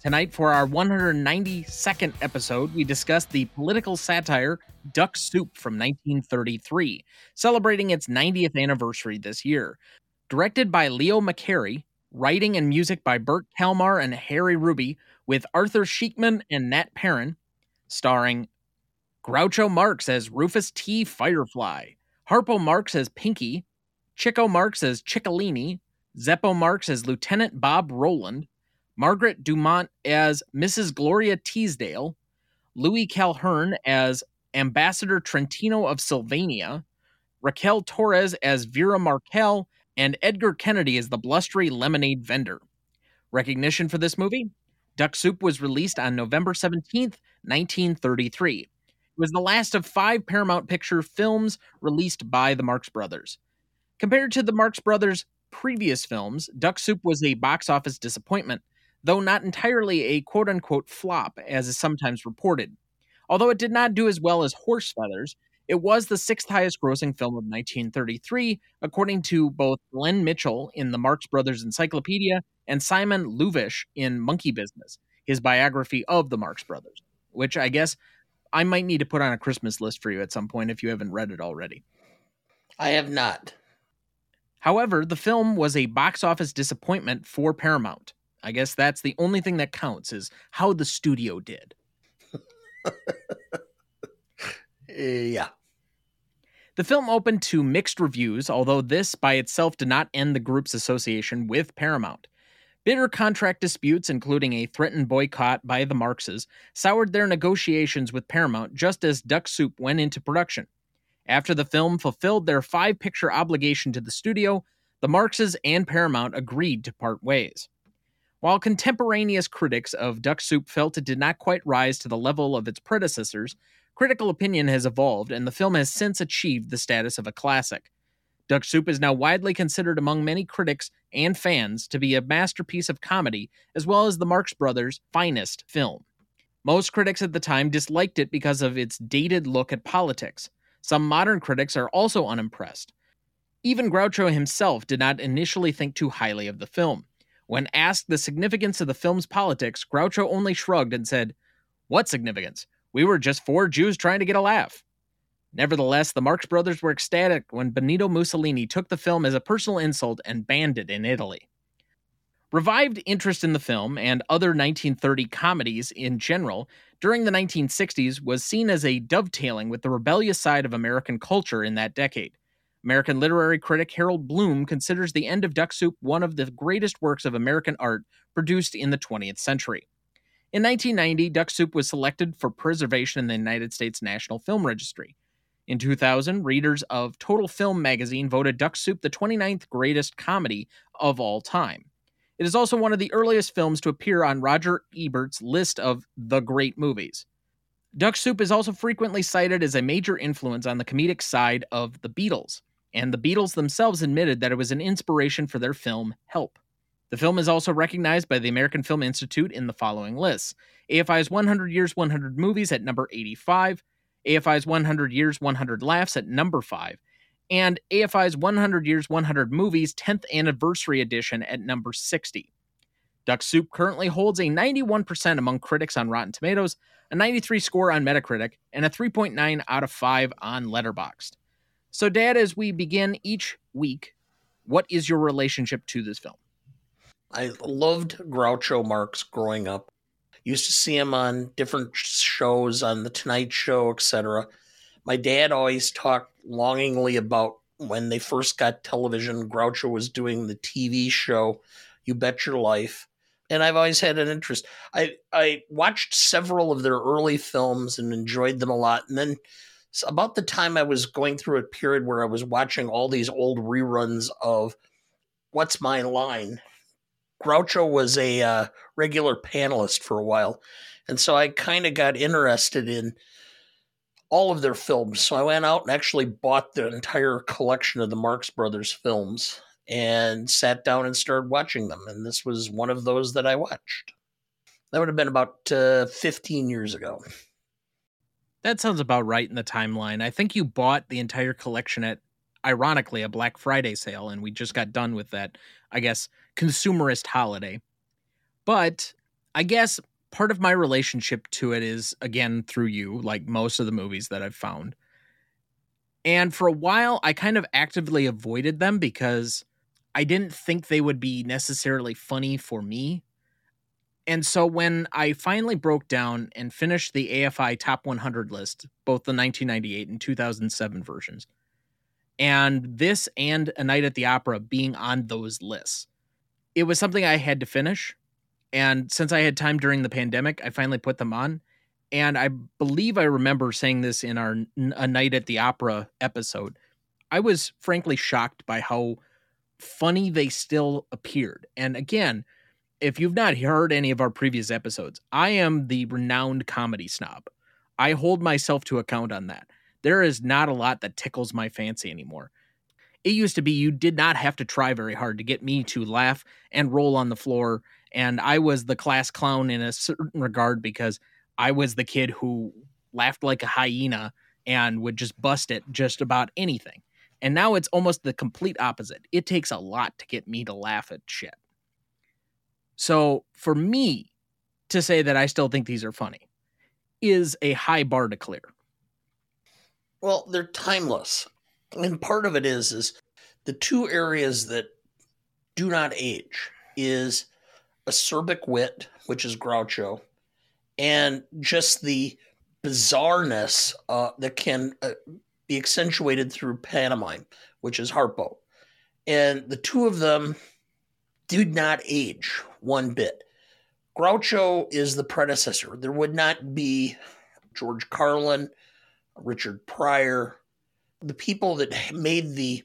Tonight, for our 192nd episode, we discuss the political satire Duck Soup from 1933, celebrating its 90th anniversary this year. Directed by Leo McCarey, writing and music by Bert Kalmar and Harry Ruby, with Arthur Sheekman and Nat Perrin, starring Groucho Marx as Rufus T. Firefly, Harpo Marx as Pinky, Chico Marx as Chicolini, Zeppo Marx as Lieutenant Bob Roland, Margaret Dumont as Mrs. Gloria Teasdale, Louis Calhern as Ambassador Trentino of Sylvania, Raquel Torres as Vera Marcal, and Edgar Kennedy as the blustery lemonade vendor. Recognition for this movie? Duck Soup was released on November 17th, 1933 It was the last of five Paramount Picture films released by the Marx Brothers. Compared to the Marx Brothers' previous films, Duck Soup was a box office disappointment, though not entirely a quote unquote flop, as is sometimes reported. Although it did not do as well as Horse Feathers, it was the sixth highest grossing film of 1933, according to both Glenn Mitchell in the Marx Brothers Encyclopedia and Simon Louvish in Monkey Business, his biography of the Marx Brothers, which I guess I might need to put on a Christmas list for you at some point if you haven't read it already. I have not. However, the film was a box office disappointment for Paramount. I guess that's the only thing that counts is how the studio did. yeah. The film opened to mixed reviews, although this by itself did not end the group's association with Paramount. Bitter contract disputes, including a threatened boycott by the Marxes, soured their negotiations with Paramount just as Duck Soup went into production. After the film fulfilled their five picture obligation to the studio, the Marxes and Paramount agreed to part ways. While contemporaneous critics of Duck Soup felt it did not quite rise to the level of its predecessors, critical opinion has evolved and the film has since achieved the status of a classic. Duck Soup is now widely considered among many critics and fans to be a masterpiece of comedy, as well as the Marx Brothers' finest film. Most critics at the time disliked it because of its dated look at politics. Some modern critics are also unimpressed. Even Groucho himself did not initially think too highly of the film. When asked the significance of the film's politics, Groucho only shrugged and said, What significance? We were just four Jews trying to get a laugh. Nevertheless, the Marx Brothers were ecstatic when Benito Mussolini took the film as a personal insult and banned it in Italy. Revived interest in the film and other 1930 comedies in general during the 1960s was seen as a dovetailing with the rebellious side of American culture in that decade. American literary critic Harold Bloom considers The End of Duck Soup one of the greatest works of American art produced in the 20th century. In 1990, Duck Soup was selected for preservation in the United States National Film Registry. In 2000, readers of Total Film magazine voted Duck Soup the 29th greatest comedy of all time. It is also one of the earliest films to appear on Roger Ebert's list of the great movies. Duck Soup is also frequently cited as a major influence on the comedic side of the Beatles, and the Beatles themselves admitted that it was an inspiration for their film Help. The film is also recognized by the American Film Institute in the following lists AFI's 100 Years 100 Movies at number 85, AFI's 100 Years, 100 Laughs at number 5, and AFI's 100 Years, 100 Movies 10th Anniversary Edition at number 60. Duck Soup currently holds a 91% among critics on Rotten Tomatoes, a 93 score on Metacritic, and a 3.9 out of 5 on Letterboxd. So, Dad, as we begin each week, what is your relationship to this film? I loved Groucho Marx growing up used to see him on different shows on the Tonight Show, etc. My dad always talked longingly about when they first got television. Groucho was doing the TV show You Bet Your Life, and I've always had an interest. I I watched several of their early films and enjoyed them a lot, and then about the time I was going through a period where I was watching all these old reruns of What's My Line Groucho was a uh, regular panelist for a while. And so I kind of got interested in all of their films. So I went out and actually bought the entire collection of the Marx Brothers films and sat down and started watching them. And this was one of those that I watched. That would have been about uh, 15 years ago. That sounds about right in the timeline. I think you bought the entire collection at, ironically, a Black Friday sale, and we just got done with that, I guess, consumerist holiday. But I guess part of my relationship to it is, again, through you, like most of the movies that I've found. And for a while, I kind of actively avoided them because I didn't think they would be necessarily funny for me. And so when I finally broke down and finished the AFI Top 100 list, both the 1998 and 2007 versions, and this and A Night at the Opera being on those lists, it was something I had to finish. And since I had time during the pandemic, I finally put them on. And I believe I remember saying this in our A Night at the Opera episode. I was frankly shocked by how funny they still appeared. And again, if you've not heard any of our previous episodes, I am the renowned comedy snob. I hold myself to account on that. There is not a lot that tickles my fancy anymore. It used to be you did not have to try very hard to get me to laugh and roll on the floor. And I was the class clown in a certain regard because I was the kid who laughed like a hyena and would just bust it just about anything. And now it's almost the complete opposite. It takes a lot to get me to laugh at shit. So for me to say that I still think these are funny is a high bar to clear. Well, they're timeless. And part of it is is the two areas that do not age is acerbic wit, which is Groucho, and just the bizarreness uh, that can uh, be accentuated through pantomime, which is Harpo. And the two of them did not age one bit. Groucho is the predecessor. There would not be George Carlin, Richard Pryor, the people that made the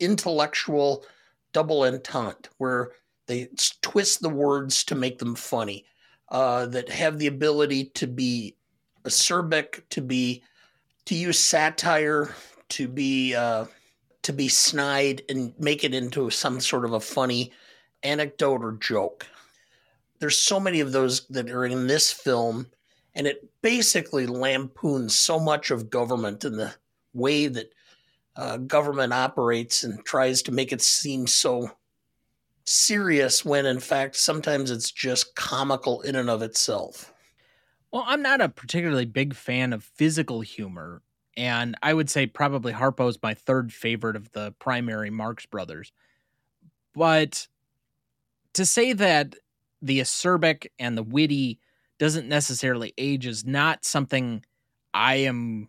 intellectual double entente, where they twist the words to make them funny, uh, that have the ability to be acerbic, to be to use satire to be uh, to be snide and make it into some sort of a funny anecdote or joke. There's so many of those that are in this film, and it basically lampoons so much of government and the way that uh, government operates and tries to make it seem so serious when in fact sometimes it's just comical in and of itself. Well, I'm not a particularly big fan of physical humor, and I would say probably Harpo's my third favorite of the primary Marx brothers. But to say that the acerbic and the witty doesn't necessarily age is not something I am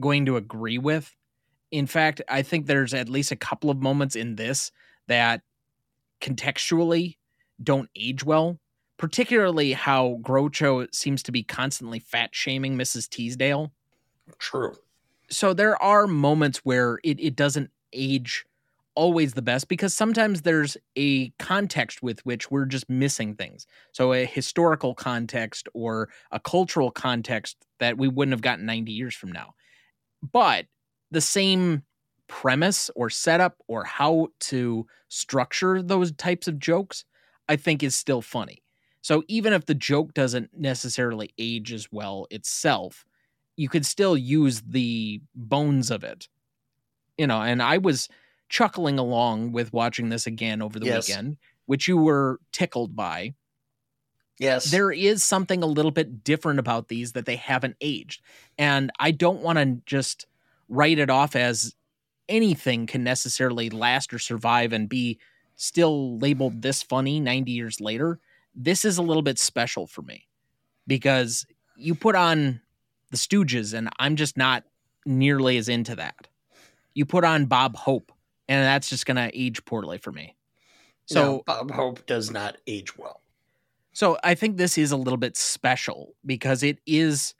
going to agree with. In fact, I think there's at least a couple of moments in this that contextually don't age well particularly how Groucho seems to be constantly fat shaming Mrs. Teasdale. True. So there are moments where it, it doesn't age always the best because sometimes there's a context with which we're just missing things. So a historical context or a cultural context that we wouldn't have gotten 90 years from now. But the same premise or setup or how to structure those types of jokes, I think is still funny. So even if the joke doesn't necessarily age as well itself, you could still use the bones of it. You know, and I was chuckling along with watching this again over the yes. weekend, which you were tickled by. Yes. There is something a little bit different about these that they haven't aged. And I don't want to just write it off as anything can necessarily last or survive and be still labeled this funny 90 years later this is a little bit special for me because you put on the Stooges, and I'm just not nearly as into that. You put on Bob Hope, and that's just going to age poorly for me. So no, Bob Hope does not age well. So I think this is a little bit special because it is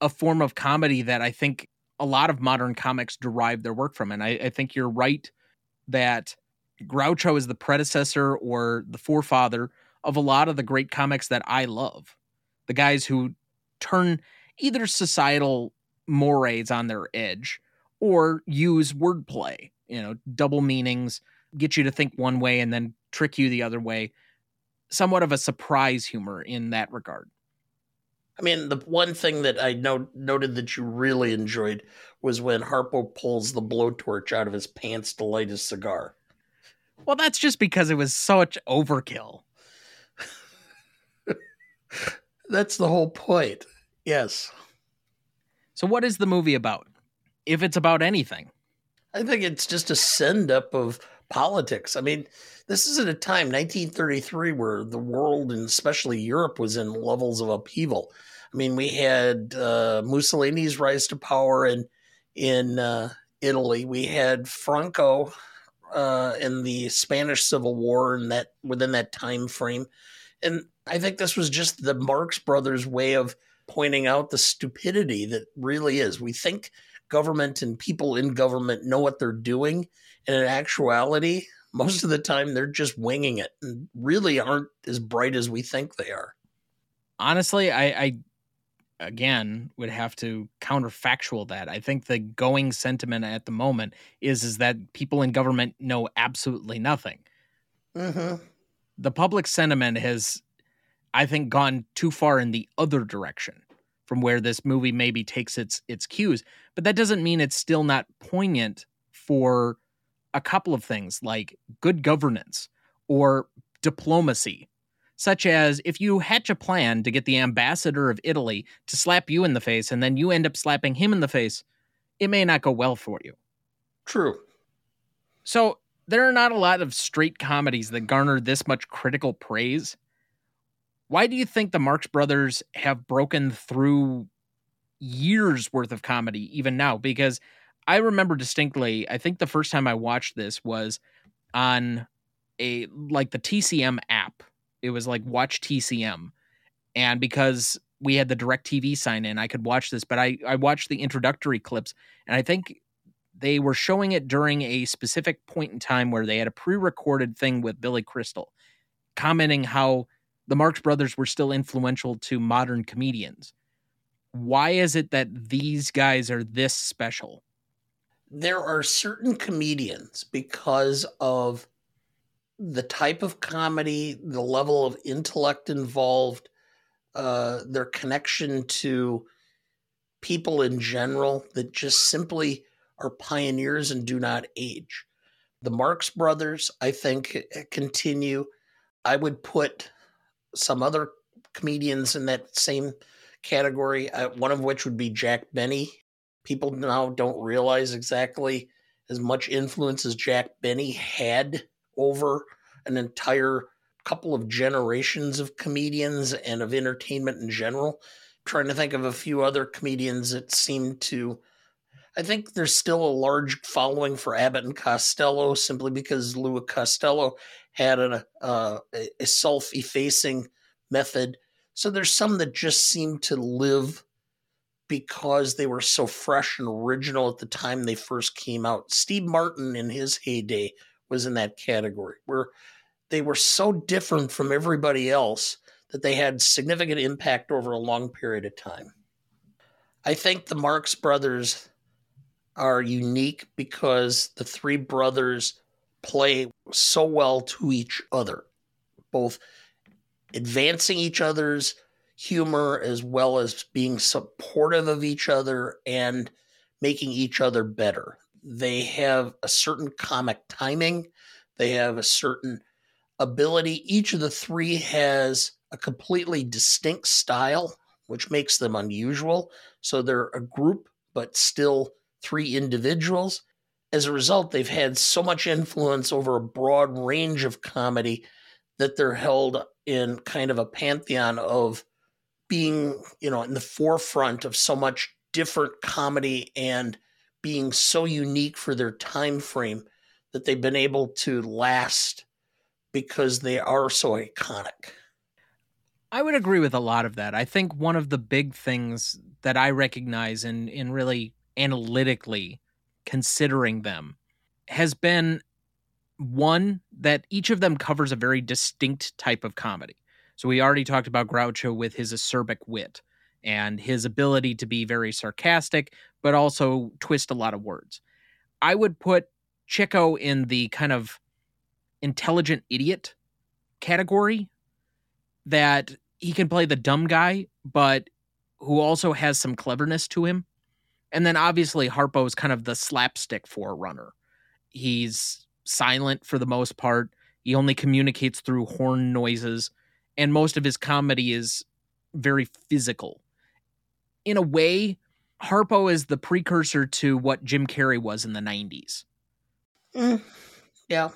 a form of comedy that I think a lot of modern comics derive their work from. And I, I think you're right that Groucho is the predecessor or the forefather of a lot of the great comics that I love. The guys who turn either societal mores on their edge or use wordplay, you know, double meanings, get you to think one way and then trick you the other way. Somewhat of a surprise humor in that regard. I mean, the one thing that I know, noted that you really enjoyed was when Harpo pulls the blowtorch out of his pants to light his cigar. Well, that's just because it was such overkill. that's the whole point. Yes. So, what is the movie about? If it's about anything, I think it's just a send up of politics. I mean, this is at a time, 1933, where the world and especially Europe was in levels of upheaval. I mean, we had uh, Mussolini's rise to power in in uh, Italy. We had Franco uh, in the Spanish Civil War, and that within that time frame. And I think this was just the Marx Brothers' way of pointing out the stupidity that really is. We think government and people in government know what they're doing, and in actuality, most of the time they're just winging it and really aren't as bright as we think they are. Honestly, I, I again would have to counterfactual that. I think the going sentiment at the moment is is that people in government know absolutely nothing. Mm-hmm. The public sentiment has, I think, gone too far in the other direction from where this movie maybe takes its its cues. But that doesn't mean it's still not poignant for a couple of things like good governance or diplomacy such as if you hatch a plan to get the ambassador of Italy to slap you in the face and then you end up slapping him in the face, it may not go well for you. True. So, there are not a lot of straight comedies that garner this much critical praise. Why do you think the Marx Brothers have broken through years worth of comedy even now? Because I remember distinctly, I think the first time I watched this was on a like the TCM app it was like watch TCM. And because we had the direct TV sign in, I could watch this, but I, I watched the introductory clips and I think they were showing it during a specific point in time where they had a pre-recorded thing with Billy Crystal commenting how the Marx Brothers were still influential to modern comedians. Why is it that these guys are this special? There are certain comedians because of the type of comedy, the level of intellect involved, uh, their connection to people in general that just simply are pioneers and do not age. The Marx Brothers, I think, continue. I would put some other comedians in that same category, uh, one of which would be Jack Benny. People now don't realize exactly as much influence as Jack Benny had over an entire couple of generations of comedians and of entertainment in general. I'm trying to think of a few other comedians that seem to. I think there's still a large following for Abbott and Costello simply because Louis Costello had a, uh, a self effacing method. So there's some that just seem to live because they were so fresh and original at the time they first came out. Steve Martin in his heyday was in that category where they were so different from everybody else that they had significant impact over a long period of time. I think the Marx brothers are unique because the three brothers play so well to each other, both advancing each other's humor as well as being supportive of each other and making each other better. They have a certain comic timing, they have a certain ability. Each of the three has a completely distinct style, which makes them unusual. So they're a group, but still three individuals. As a result, they've had so much influence over a broad range of comedy that they're held in kind of a pantheon of being, you know, in the forefront of so much different comedy and being so unique for their time frame that they've been able to last because they are so iconic. I would agree with a lot of that. I think one of the big things that I recognize in in really analytically considering them has been one that each of them covers a very distinct type of comedy. So we already talked about Groucho with his acerbic wit and his ability to be very sarcastic, but also twist a lot of words. I would put Chico in the kind of intelligent idiot category that he can play the dumb guy, but who also has some cleverness to him. And then obviously Harpo is kind of the slapstick forerunner. He's silent for the most part. He only communicates through horn noises, and most of his comedy is very physical. In a way, Harpo is the precursor to what Jim Carrey was in the 90s. Mm, yeah.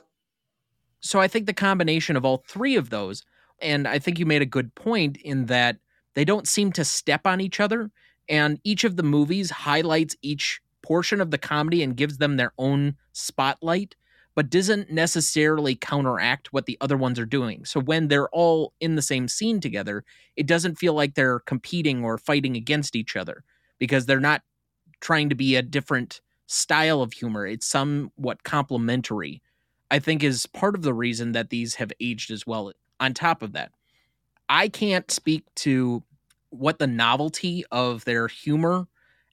So I think the combination of all three of those, and I think you made a good point in that they don't seem to step on each other, and each of the movies highlights each portion of the comedy and gives them their own spotlight, but doesn't necessarily counteract what the other ones are doing. So when they're all in the same scene together, it doesn't feel like they're competing or fighting against each other because they're not trying to be a different style of humor. It's somewhat complementary. I think is part of the reason that these have aged as well. On top of that, I can't speak to what the novelty of their humor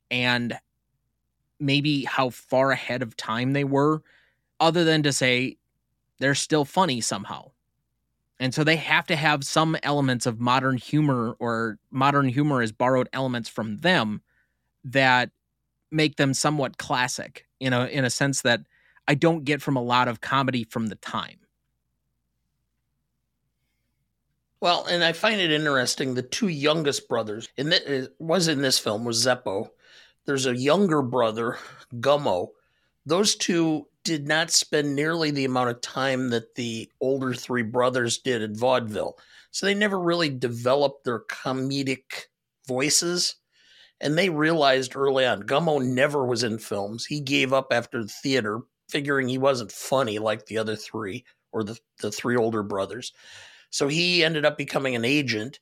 and maybe how far ahead of time they were, other than to say they're still funny somehow. And so they have to have some elements of modern humor or modern humor as borrowed elements from them that make them somewhat classic in a in a sense that I don't get from a lot of comedy from the time. Well, and I find it interesting. The two youngest brothers in the, was in this film was Zeppo. There's a younger brother, Gummo. Those two did not spend nearly the amount of time that the older three brothers did at vaudeville. So they never really developed their comedic voices. And they realized early on, Gummo never was in films. He gave up after the theater, figuring he wasn't funny like the other three or the, the three older brothers. So he ended up becoming an agent.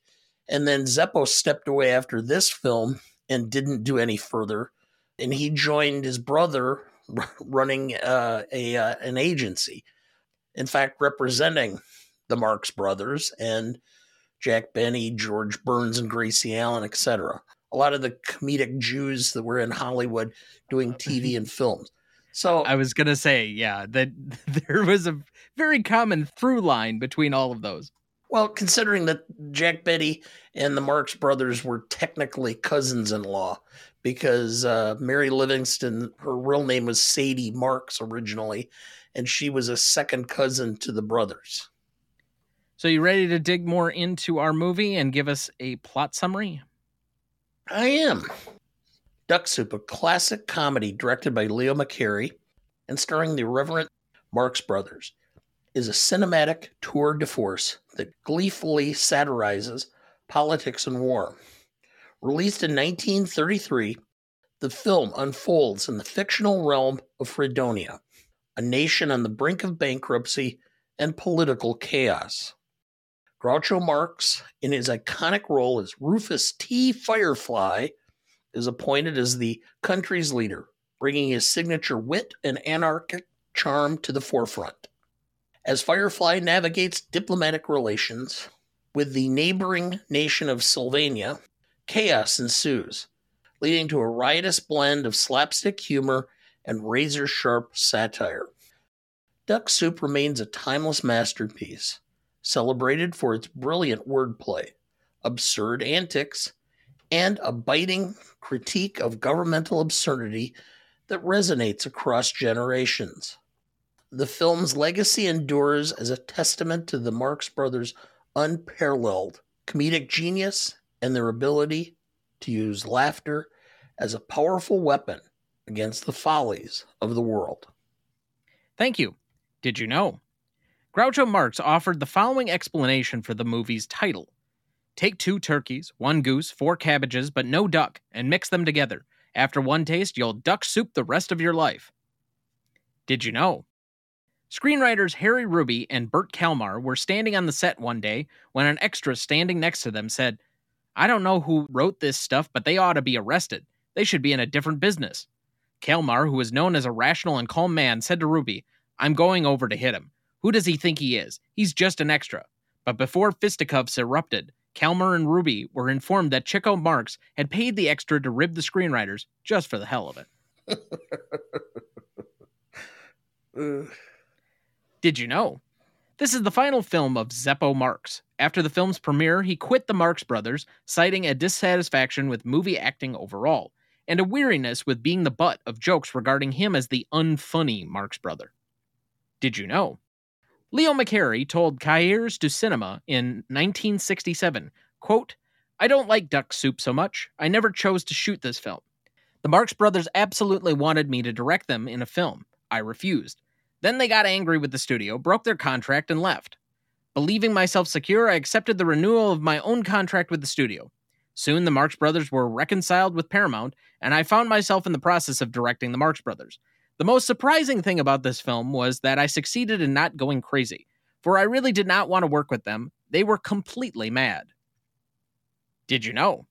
And then Zeppo stepped away after this film and didn't do any further. And he joined his brother running uh, a uh, an agency. In fact, representing the Marx Brothers and Jack Benny, George Burns, and Gracie Allen, etc. A lot of the comedic Jews that were in Hollywood doing TV and films. So I was gonna say, yeah, that there was a very common through line between all of those. Well, considering that Jack Benny and the Marx brothers were technically cousins in law, because uh, Mary Livingstone, her real name was Sadie Marx originally, and she was a second cousin to the brothers. So, you ready to dig more into our movie and give us a plot summary? I am. Duck Soup, a classic comedy directed by Leo McCarey and starring the irreverent Marx brothers is a cinematic tour de force that gleefully satirizes politics and war. Released in 1933, the film unfolds in the fictional realm of Freedonia, a nation on the brink of bankruptcy and political chaos. Groucho Marx, in his iconic role as Rufus T. Firefly, is appointed as the country's leader, bringing his signature wit and anarchic charm to the forefront. As Firefly navigates diplomatic relations with the neighboring nation of Sylvania, chaos ensues, leading to a riotous blend of slapstick humor and razor sharp satire. Duck Soup remains a timeless masterpiece, celebrated for its brilliant wordplay, absurd antics, and a biting critique of governmental absurdity that resonates across generations. The film's legacy endures as a testament to the Marx Brothers' unparalleled comedic genius and their ability to use laughter as a powerful weapon against the follies of the world. Thank you. Did you know? Groucho Marx offered the following explanation for the movie's title Take two turkeys, one goose, four cabbages, but no duck, and mix them together. After one taste, you'll duck soup the rest of your life. Did you know? Screenwriters Harry Ruby and Bert Kalmar were standing on the set one day when an extra standing next to them said, I don't know who wrote this stuff, but they ought to be arrested. They should be in a different business. Kalmar, who was known as a rational and calm man, said to Ruby, I'm going over to hit him. Who does he think he is? He's just an extra. But before fisticuffs erupted, Kalmar and Ruby were informed that Chico Marx had paid the extra to rib the screenwriters just for the hell of it. Did you know? This is the final film of Zeppo Marx. After the film's premiere, he quit the Marx Brothers, citing a dissatisfaction with movie acting overall, and a weariness with being the butt of jokes regarding him as the unfunny Marx brother. Did you know? Leo McCarey told Cahiers du Cinema in 1967, quote, I don't like duck soup so much. I never chose to shoot this film. The Marx Brothers absolutely wanted me to direct them in a film. I refused. Then they got angry with the studio, broke their contract, and left. Believing myself secure, I accepted the renewal of my own contract with the studio. Soon the Marx Brothers were reconciled with Paramount, and I found myself in the process of directing the Marx Brothers. The most surprising thing about this film was that I succeeded in not going crazy, for I really did not want to work with them. They were completely mad. Did you know?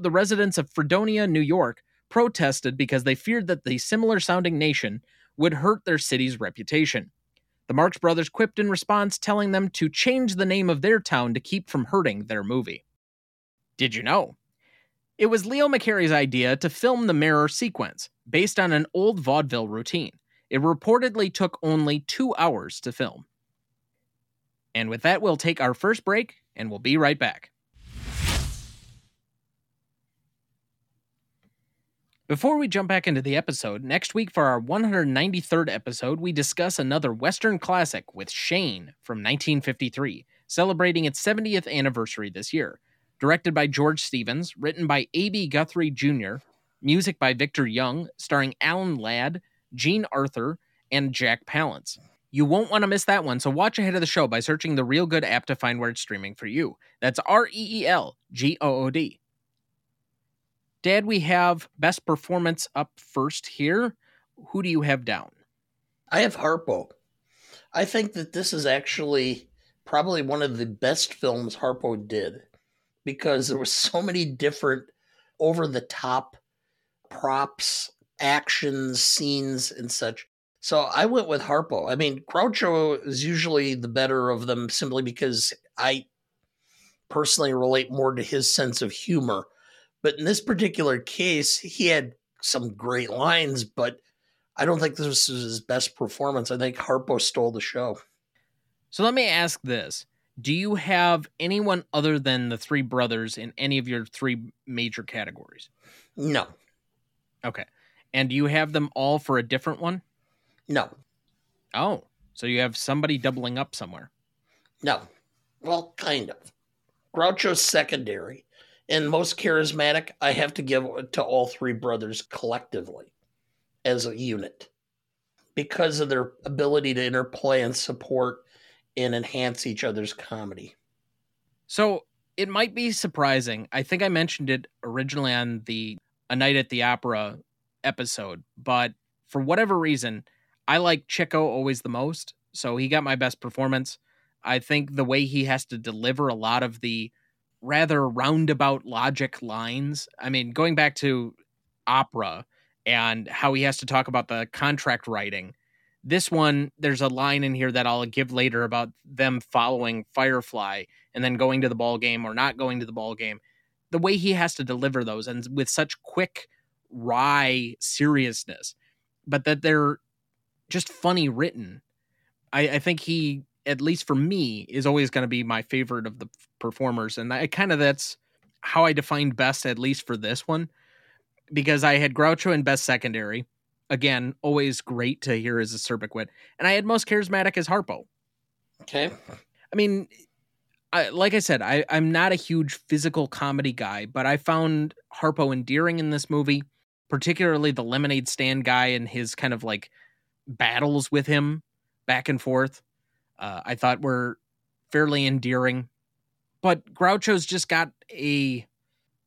The residents of Fredonia, New York, protested because they feared that the similar sounding nation would hurt their city's reputation. The Marx Brothers quipped in response, telling them to change the name of their town to keep from hurting their movie. Did you know? It was Leo McCarey's idea to film the mirror sequence, based on an old vaudeville routine. It reportedly took only two hours to film. And with that, we'll take our first break, and we'll be right back. Before we jump back into the episode, next week for our 193rd episode, we discuss another Western classic with Shane from 1953, celebrating its 70th anniversary this year. Directed by George Stevens, written by A.B. Guthrie Jr., music by Victor Young, starring Alan Ladd, Jean Arthur, and Jack Palance. You won't want to miss that one, so watch ahead of the show by searching the Reelgood app to find where it's streaming for you. That's R E E L G O O D. Dad, we have best performance up first here. Who do you have down? I have Harpo. I think that this is actually probably one of the best films Harpo did because there were so many different over the top props, actions, scenes, and such. So I went with Harpo. I mean, Groucho is usually the better of them simply because I personally relate more to his sense of humor. But in this particular case, he had some great lines, but I don't think this was his best performance. I think Harpo stole the show. So let me ask this. Do you have anyone other than the three brothers in any of your three major categories? No. Okay. And do you have them all for a different one? No. Oh, so you have somebody doubling up somewhere. No. Well, kind of. Groucho's secondary. And most charismatic, I have to give to all three brothers collectively as a unit because of their ability to interplay and support and enhance each other's comedy. So it might be surprising. I think I mentioned it originally on the A Night at the Opera episode, but for whatever reason, I like Chico always the most. So he got my best performance. I think the way he has to deliver a lot of the rather roundabout logic lines. I mean, going back to opera and how he has to talk about the contract writing. This one, there's a line in here that I'll give later about them following Firefly and then going to the ball game or not going to the ball game. The way he has to deliver those and with such quick, wry seriousness, but that they're just funny written. I, I think he at least for me, is always going to be my favorite of the performers. And I kind of that's how I defined best, at least for this one, because I had Groucho in best secondary. Again, always great to hear as a Serpic And I had most charismatic as Harpo. Okay. I mean, I, like I said, I, I'm not a huge physical comedy guy, but I found Harpo endearing in this movie, particularly the lemonade stand guy and his kind of like battles with him back and forth uh, I thought were fairly endearing. But Groucho's just got a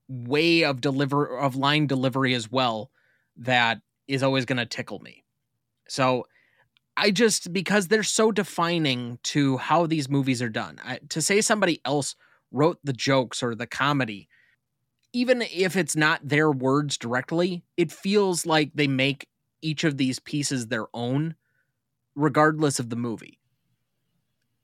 way of deliver of line delivery as well that is always going to tickle me. So I just because they're so defining to how these movies are done. I, to say somebody else wrote the jokes or the comedy, even if it's not their words directly, it feels like they make each of these pieces their own, regardless of the movie.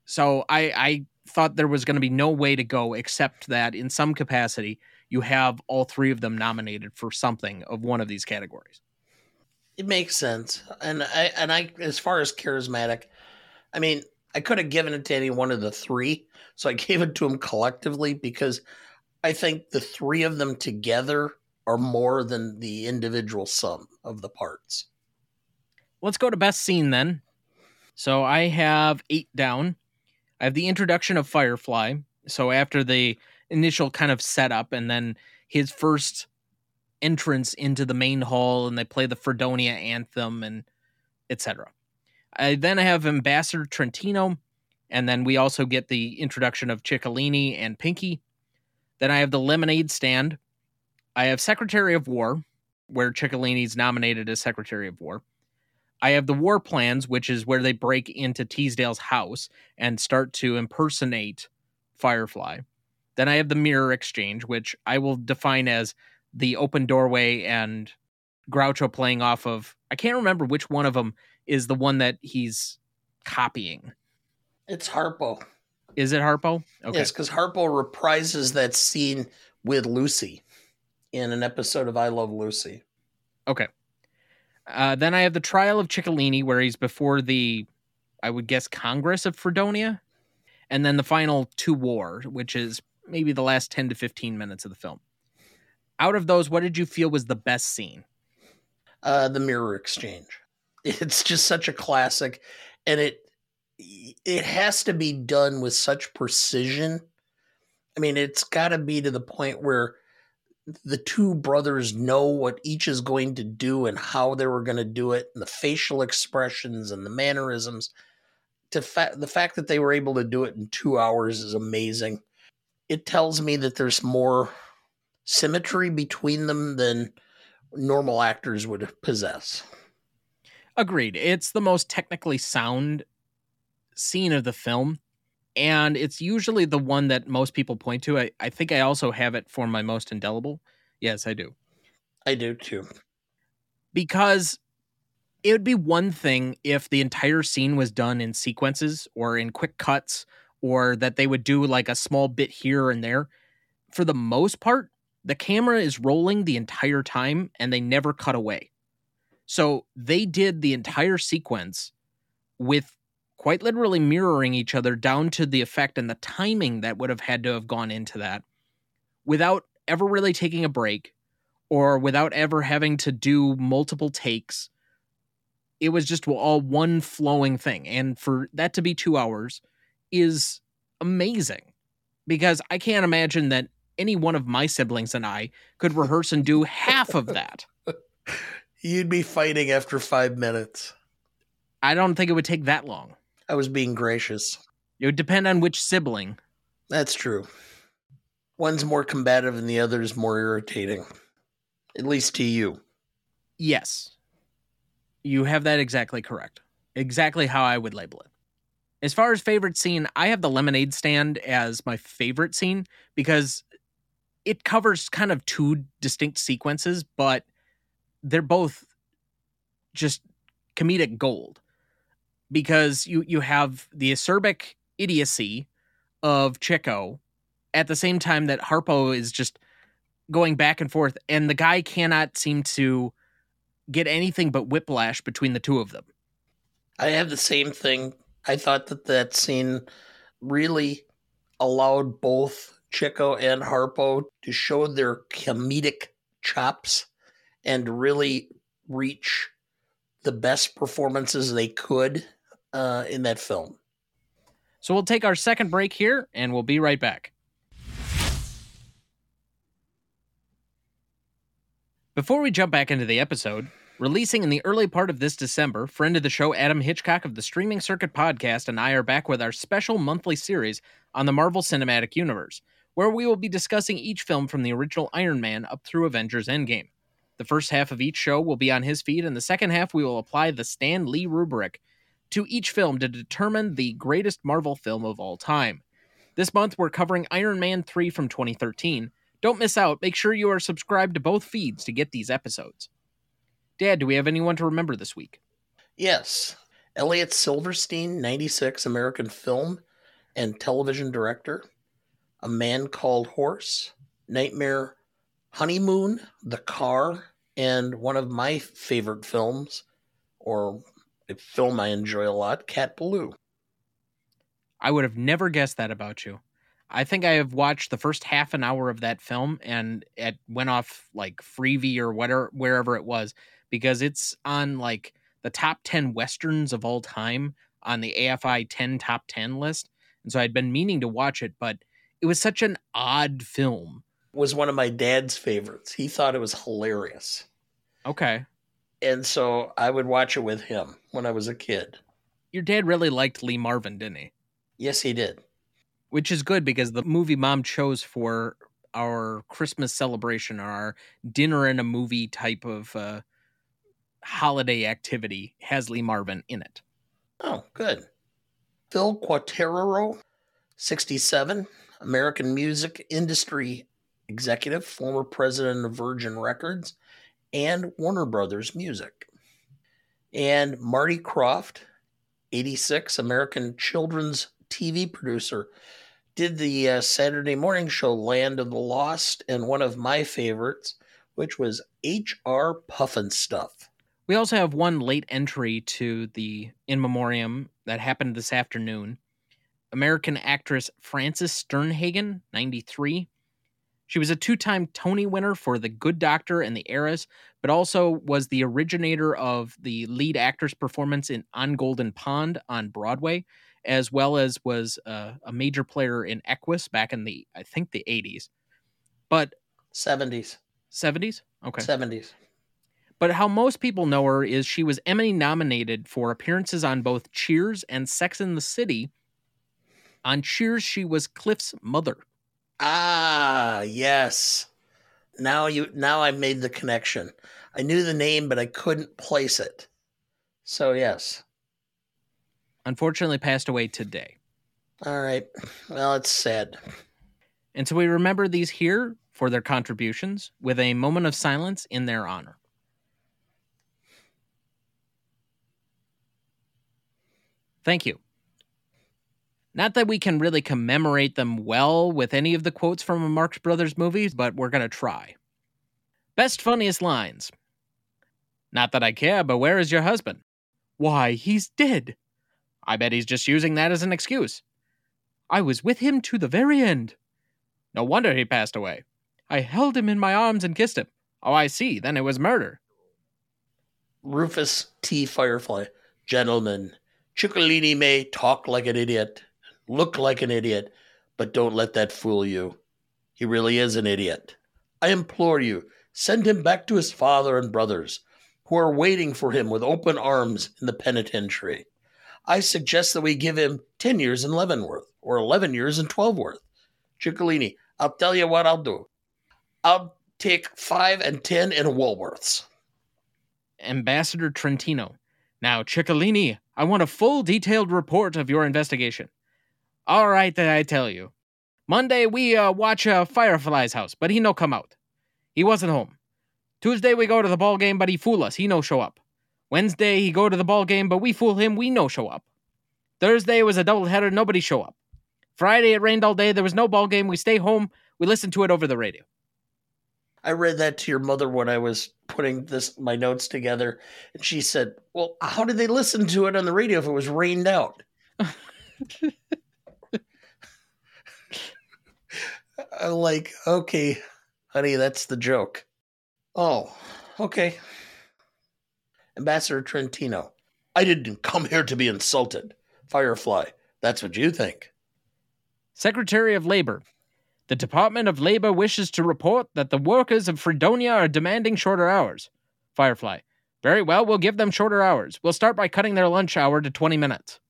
So I I thought there was going to be no way to go except that in some capacity you have all three of them nominated for something of one of these categories. It makes sense. And I and I as far as charismatic, I mean, I could have given it to any one of the three. So I gave it to them collectively because I think the three of them together are more than the individual sum of the parts. Let's go to best scene then. So I have eight down. I have the introduction of Firefly. So after the initial kind of setup and then his first entrance into the main hall and they play the Freedonia anthem and etc. I then have Ambassador Trentino and then we also get the introduction of Chicolini and Pinky. Then I have the lemonade stand. I have Secretary of War, where Chicolini's nominated as Secretary of War. I have the war plans, which is where they break into Teasdale's house and start to impersonate Firefly. Then I have the mirror exchange, which I will define as the open doorway and Groucho playing off of. I can't remember which one of them is the one that he's copying. It's Harpo. Is it Harpo? Okay. Yes, because Harpo reprises that scene with Lucy in an episode of I Love Lucy. Okay. Uh, then I have the trial of Chicolini, where he's before the, I would guess, Congress of Freedonia. And then the final two war, which is maybe the last 10 to 15 minutes of the film. Out of those, what did you feel was the best scene? Uh, the mirror exchange. It's just such a classic, and it it has to be done with such precision. I mean, it's got to be to the point where the two brothers know what each is going to do and how they were going to do it, and the facial expressions and the mannerisms. To fa- the fact that they were able to do it in two hours is amazing. It tells me that there's more symmetry between them than normal actors would possess. Agreed. It's the most technically sound scene of the film and it's usually the one that most people point to. I, I think I also have it for my most indelible. Yes, I do. I do too. Because it would be one thing if the entire scene was done in sequences or in quick cuts or that they would do like a small bit here and there. For the most part, the camera is rolling the entire time and they never cut away. So they did the entire sequence with quite literally mirroring each other down to the effect and the timing that would have had to have gone into that without ever really taking a break or without ever having to do multiple takes. It was just all one flowing thing. And for that to be two hours is amazing because I can't imagine that any one of my siblings and I could rehearse and do half of that. You'd be fighting after five minutes. I don't think it would take that long. I was being gracious. It would depend on which sibling. That's true. One's more combative and the other is more irritating. At least to you. Yes. You have that exactly correct. Exactly how I would label it. As far as favorite scene, I have the lemonade stand as my favorite scene because it covers kind of two distinct sequences, but they're both just comedic gold because you you have the acerbic idiocy of Chico at the same time that Harpo is just going back and forth and the guy cannot seem to get anything but whiplash between the two of them. I have the same thing. I thought that that scene really allowed both Chico and Harpo to show their comedic chops and really reach the best performances they could uh, in that film. So we'll take our second break here and we'll be right back. Before we jump back into the episode, releasing in the early part of this December, friend of the show Adam Hitchcock of the Streaming Circuit podcast and I are back with our special monthly series on the Marvel Cinematic Universe, where we will be discussing each film from the original Iron Man up through Avengers Endgame. The first half of each show will be on his feed, and the second half we will apply the Stan Lee rubric to each film to determine the greatest Marvel film of all time. This month, we're covering Iron Man 3 from 2013. Don't miss out. Make sure you are subscribed to both feeds to get these episodes. Dad, do we have anyone to remember this week? Yes. Elliot Silverstein, 96 American film, and television director, A Man Called Horse, Nightmare Honeymoon, The Car, and one of my favorite films, or a film I enjoy a lot, Cat Ballou. I would have never guessed that about you. I think I have watched the first half an hour of that film and it went off like Freevee or whatever wherever it was because it's on like the top 10 westerns of all time on the AFI 10 top 10 list. And so I'd been meaning to watch it, but it was such an odd film. Was one of my dad's favorites. He thought it was hilarious. Okay. And so I would watch it with him when I was a kid. Your dad really liked Lee Marvin, didn't he? Yes, he did. Which is good because the movie mom chose for our Christmas celebration or our dinner and a movie type of uh, holiday activity has Lee Marvin in it. Oh, good. Phil Quartararo, 67, American music industry executive, former president of Virgin Records and Warner Brothers Music. And Marty Krofft, 86, American children's TV producer, did the uh, Saturday morning show Land of the Lost and one of my favorites, which was H.R. Pufnstuf. We also have one late entry to the in memoriam that happened this afternoon. American actress Frances Sternhagen, 93. She was a two time Tony winner for The Good Doctor and The Heiress, but also was the originator of the lead actress performance in On Golden Pond on Broadway, as well as was uh, a major player in Equus back in the, I think, the 80s. But 70s. 70s? Okay. 70s. But how most people know her is she was Emmy nominated for appearances on both Cheers and Sex in the City. On Cheers, she was Cliff's mother. Ah, yes. Now you now I made the connection. I knew the name, but I couldn't place it. So yes. Unfortunately passed away today. All right. Well, it's sad. And so we remember these here for their contributions with a moment of silence in their honor. Thank you. Not that we can really commemorate them well with any of the quotes from a Marx Brothers movie, but we're going to try. Best funniest lines. Not that I care, but where is your husband? Why, he's dead. I bet he's just using that as an excuse. I was with him to the very end. No wonder he passed away. I held him in my arms and kissed him. Oh, I see. Then it was murder. Rufus T. Firefly. Gentlemen, Chicolini may talk like an idiot, look like an idiot, but don't let that fool you. He really is an idiot. I implore you, send him back to his father and brothers, who are waiting for him with open arms in the penitentiary. I suggest that we give him 10 years in Leavenworth or 11 years in Twelveworth. Chicolini, I'll tell you what I'll do. I'll take 5 and 10 in Woolworths. Ambassador Trentino. Now, Chicolini, I want a full detailed report of your investigation. All right, then I tell you. Monday we uh, watch uh, Firefly's house, but he no come out. He wasn't home. Tuesday we go to the ball game, but he fool us. He no show up. Wednesday he go to the ball game, but we fool him. We no show up. Thursday was a double header. Nobody show up. Friday it rained all day. There was no ball game. We stay home. We listen to it over the radio. I read that to your mother when I was putting this my notes together, and she said, "Well, how did they listen to it on the radio if it was rained out?" I'm like, okay, honey, that's the joke. Oh, okay. Ambassador Trentino, I didn't come here to be insulted. Firefly, that's what you think. Secretary of Labor. The Department of Labor wishes to report that the workers of Freedonia are demanding shorter hours. Firefly. Very well, we'll give them shorter hours. We'll start by cutting their lunch hour to 20 minutes.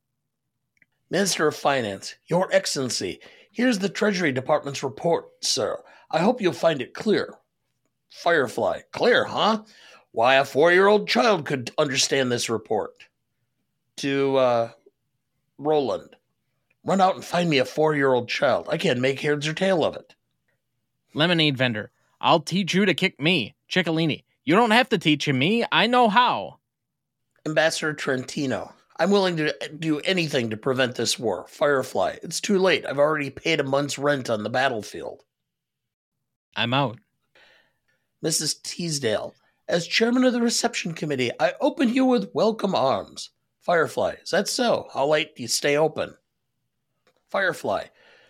Minister of Finance, Your Excellency, here's the Treasury Department's report, sir. I hope you'll find it clear. Firefly, clear, huh? Why, a four year old child could understand this report. To uh, Roland, run out and find me a four year old child. I can't make heads or tail of it. Lemonade vendor. I'll teach you to kick me, Chicolini. You don't have to teach me. I know how. Ambassador Trentino, I'm willing to do anything to prevent this war. Firefly, it's too late. I've already paid a month's rent on the battlefield. I'm out. Mrs. Teasdale, as chairman of the reception committee, I open you with welcome arms. Firefly, is that so? How late do you stay open? Firefly,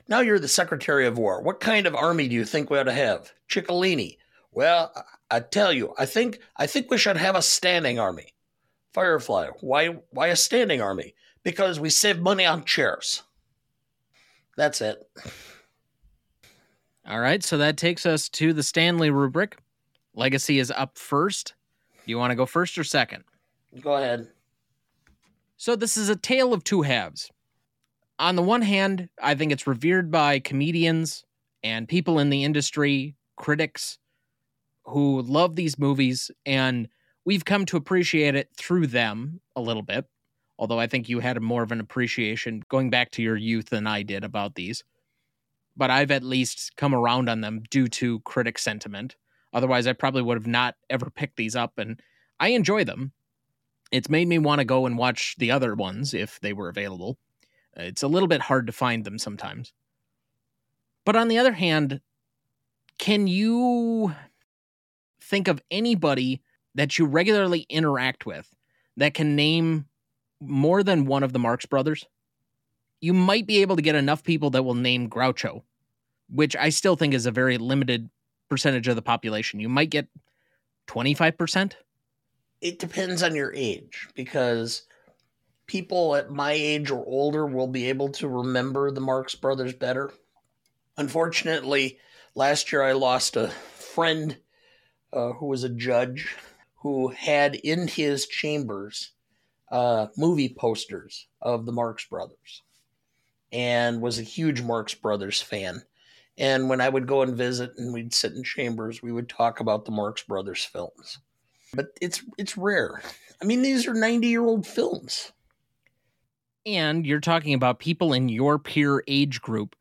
now you're the Secretary of War. What kind of army do you think we ought to have? Chicolini. Well, I tell you, I think I think we should have a standing army. Firefly. Why why a standing army? Because we save money on chairs. That's it. All right, so that takes us to the Stanley rubric. Legacy is up first. Do you want to go first or second? Go ahead. So this is a tale of two halves on the one hand, I think it's revered by comedians and people in the industry, critics who love these movies, and we've come to appreciate it through them a little bit. Although I think you had more of an appreciation going back to your youth than I did about these. But I've at least come around on them due to critic sentiment. Otherwise, I probably would have not ever picked these up, and I enjoy them. It's made me want to go and watch the other ones if they were available. It's a little bit hard to find them sometimes. But on the other hand, can you think of anybody that you regularly interact with that can name more than one of the Marx brothers? You might be able to get enough people that will name Groucho, which I still think is a very limited percentage of the population. You might get 25%. It depends on your age because people at my age or older will be able to remember the Marx Brothers better. Unfortunately, last year I lost a friend uh, who was a judge who had in his chambers uh, movie posters of the Marx Brothers and was a huge Marx Brothers fan. And when I would go and visit and we'd sit in chambers, we would talk about the Marx Brothers films. But it's it's rare. I mean, these are 90 year old films. And you're talking about people in your peer age group.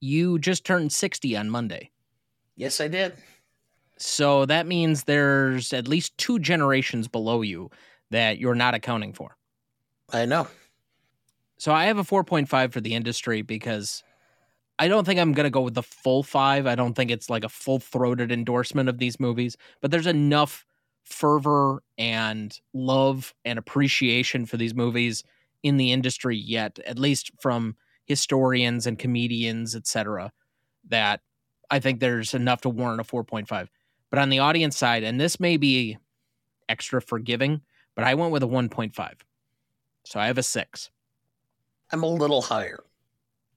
You just turned 60 on Monday. Yes, I did. So that means there's at least two generations below you that you're not accounting for. I know. So I have a 4.5 for the industry because I don't think I'm going to go with the full five. I don't think it's like a full throated endorsement of these movies, but there's enough fervor and love and appreciation for these movies in the industry yet, at least from historians and comedians, etc., that I think there's enough to warrant a 4.5. But on the audience side, and this may be extra forgiving, but I went with a 1.5. So I have a six. I'm a little higher.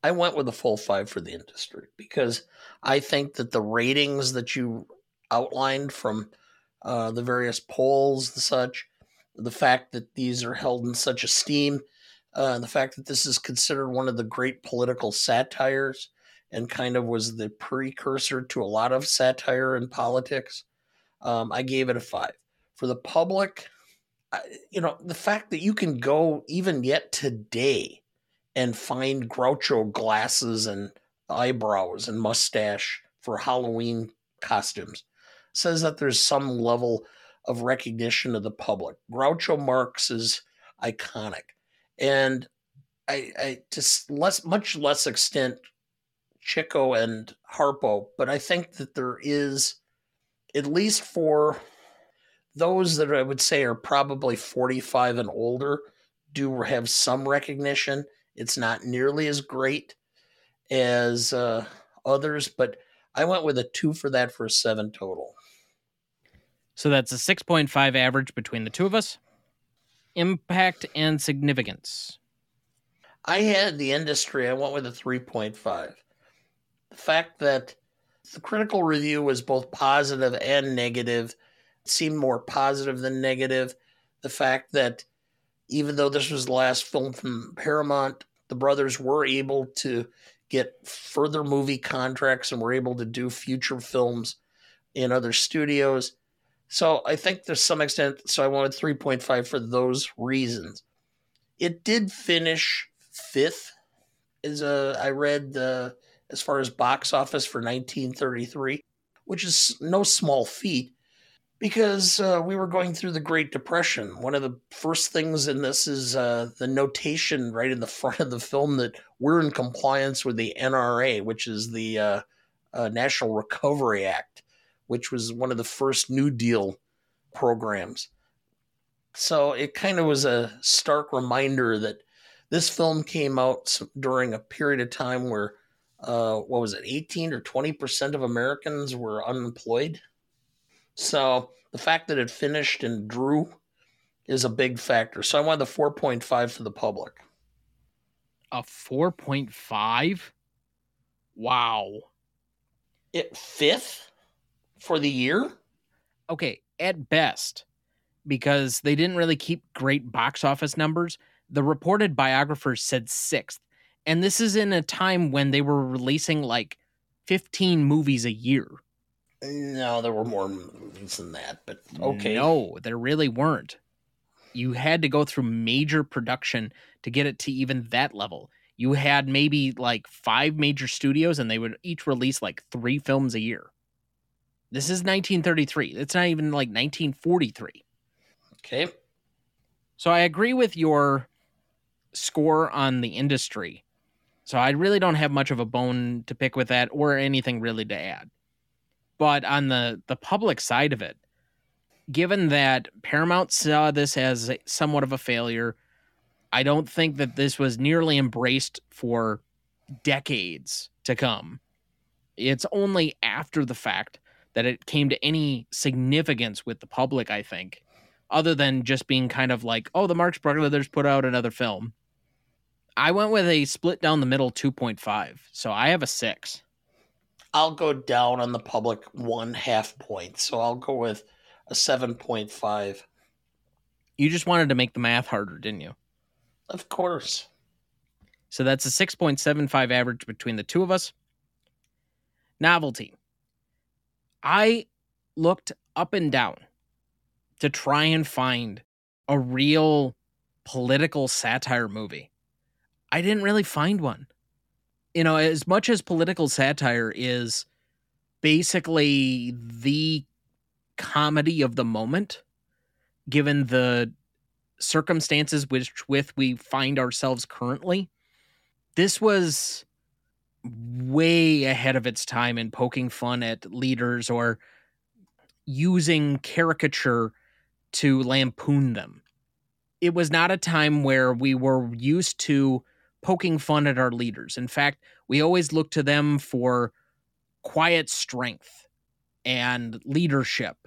I went with a full five for the industry because I think that the ratings that you outlined from uh, the various polls and such, the fact that these are held in such esteem, uh, the fact that this is considered one of the great political satires and kind of was the precursor to a lot of satire in politics. Um, I gave it a five. For the public, I, you know, the fact that you can go even yet today and find Groucho glasses and eyebrows and mustache for Halloween costumes says that there's some level of recognition of the public. Groucho Marx is iconic and I, I just less, much less extent, Chico and Harpo. But I think that there is, at least for those that I would say are probably 45 and older, do have some recognition. It's not nearly as great as uh, others, but I went with a two for that for a seven total. So that's a 6.5 average between the two of us impact and significance? I had the industry, I went with a 3.5. The fact that the critical review was both positive and negative seemed more positive than negative. The fact that even though this was the last film from Paramount, the brothers were able to get further movie contracts and were able to do future films in other studios. So I think to some extent, so I wanted 3.5 for those reasons. It did finish fifth, as a, I read uh, as far as box office for 1933, which is no small feat. because uh, we were going through the Great Depression. One of the first things in this is uh, the notation right in the front of the film that we're in compliance with the NRA, which is the uh, uh, National Recovery Act, which was one of the first New Deal programs. So it kind of was a stark reminder that this film came out during a period of time where, uh, what was it, 18 or 20% of Americans were unemployed so the fact that it finished and drew is a big factor. So I wanted the 4.5 for the public. A 4.5? Wow. It fifth for the year? Okay, at best, because they didn't really keep great box office numbers, the reported biographers said sixth. And this is in a time when they were releasing like 15 movies a year. No, there were more movies than that, but okay. No, there really weren't. You had to go through major production to get it to even that level. You had maybe like five major studios, and they would each release like three films a year. This is 1933. It's not even like 1943. Okay. So I agree with your score on the industry. So I really don't have much of a bone to pick with that or anything really to add. But on the the public side of it, given that Paramount saw this as somewhat of a failure, I don't think that this was nearly embraced for decades to come. It's only after the fact that it came to any significance with the public, I think, other than just being kind of like, oh, the Marx Brothers put out another film. I went with a split down the middle 2.5. So I have a six. I'll go down on the public one half point. So I'll go with a 7.5. You just wanted to make the math harder, didn't you? Of course. So that's a 6.75 average between the two of us. Novelty. I looked up and down to try and find a real political satire movie. I didn't really find one you know, as much as political satire is basically the comedy of the moment, given the circumstances which with we find ourselves currently, this was way ahead of its time in poking fun at leaders or using caricature to lampoon them. It was not a time where we were used to poking fun at our leaders. In fact, we always look to them for quiet strength and leadership,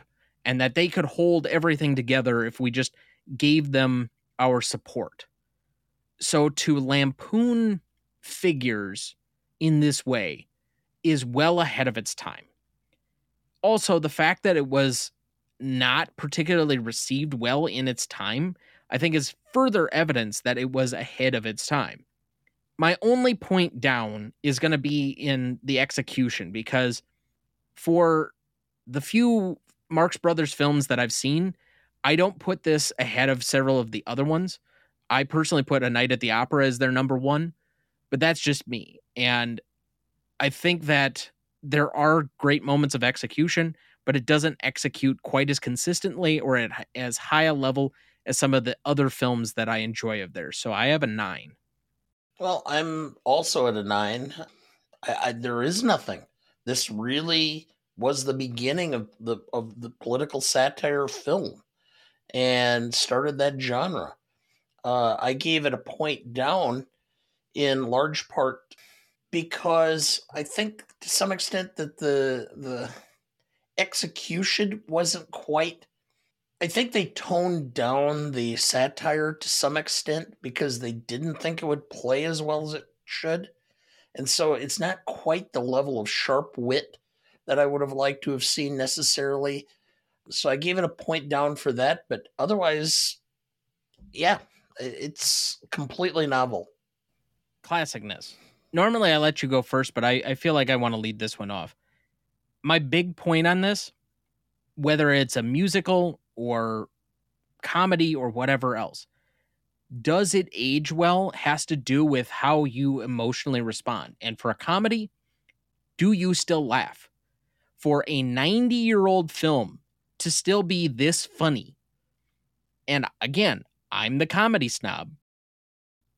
and that they could hold everything together if we just gave them our support. So to lampoon figures in this way is well ahead of its time. Also, the fact that it was not particularly received well in its time, I think is further evidence that it was ahead of its time my only point down is going to be in the execution because for the few Marx Brothers films that I've seen, I don't put this ahead of several of the other ones. I personally put A Night at the Opera as their number one, but that's just me. And I think that there are great moments of execution, but it doesn't execute quite as consistently or at as high a level as some of the other films that I enjoy of theirs. So I have a nine. Well, I'm also at a nine. I, I, there is nothing. This really was the beginning of the of the political satire film, and started that genre. Uh, I gave it a point down, in large part because I think to some extent that the the execution wasn't quite I think they toned down the satire to some extent because they didn't think it would play as well as it should. And so it's not quite the level of sharp wit that I would have liked to have seen necessarily. So I gave it a point down for that, but otherwise, yeah, it's completely novel. Classicness. Normally I let you go first, but I, I feel like I want to lead this one off. My big point on this, whether it's a musical or comedy or whatever else. Does it age well has to do with how you emotionally respond. And for a comedy, do you still laugh? For a 90 year old film to still be this funny, and again, I'm the comedy snob,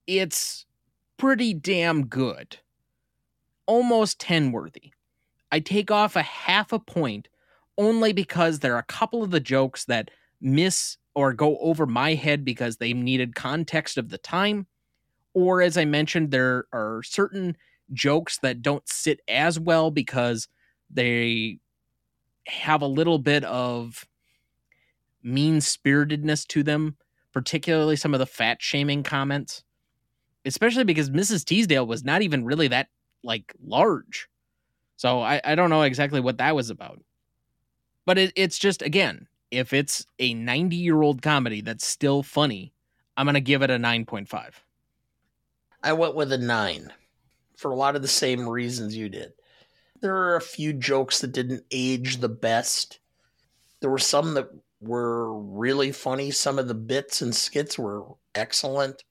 it's pretty damn good. Almost 10 worthy. I take off a half a point only because there are a couple of the jokes that miss or go over my head because they needed context of the time. Or, as I mentioned, there are certain jokes that don't sit as well because they have a little bit of mean spiritedness to them, particularly some of the fat shaming comments, especially because Mrs. Teasdale was not even really that like large. So I, I don't know exactly what that was about. But it, it's just, again, if it's a 90 year old comedy that's still funny, I'm to give it a 9.5. I went with a nine for a lot of the same reasons you did. There are a few jokes that didn't age the best. There were some that were really funny. Some of the bits and skits were excellent.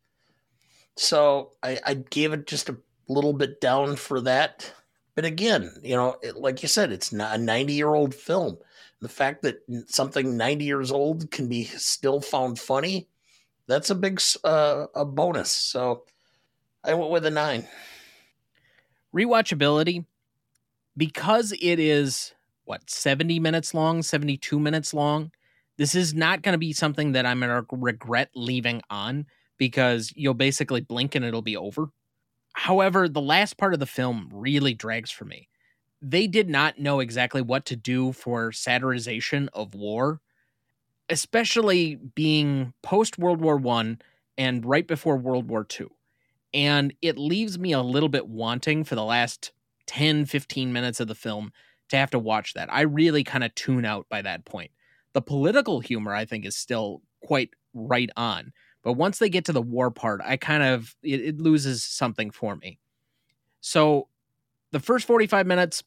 So I, I gave it just a little bit down for that. But again, you know, it, like you said, it's not a 90 year old film. The fact that something 90 years old can be still found funny, that's a big uh, a bonus. So I went with a nine. Rewatchability, because it is what 70 minutes long, 72 minutes long. This is not going to be something that I'm going to regret leaving on because you'll basically blink and it'll be over. However, the last part of the film really drags for me. They did not know exactly what to do for satirization of war, especially being post World War 1 and right before World War 2. And it leaves me a little bit wanting for the last 10, 15 minutes of the film to have to watch that. I really kind of tune out by that point. The political humor, I think, is still quite right on. But once they get to the war part, I kind of it, it loses something for me. So the first 45 minutes,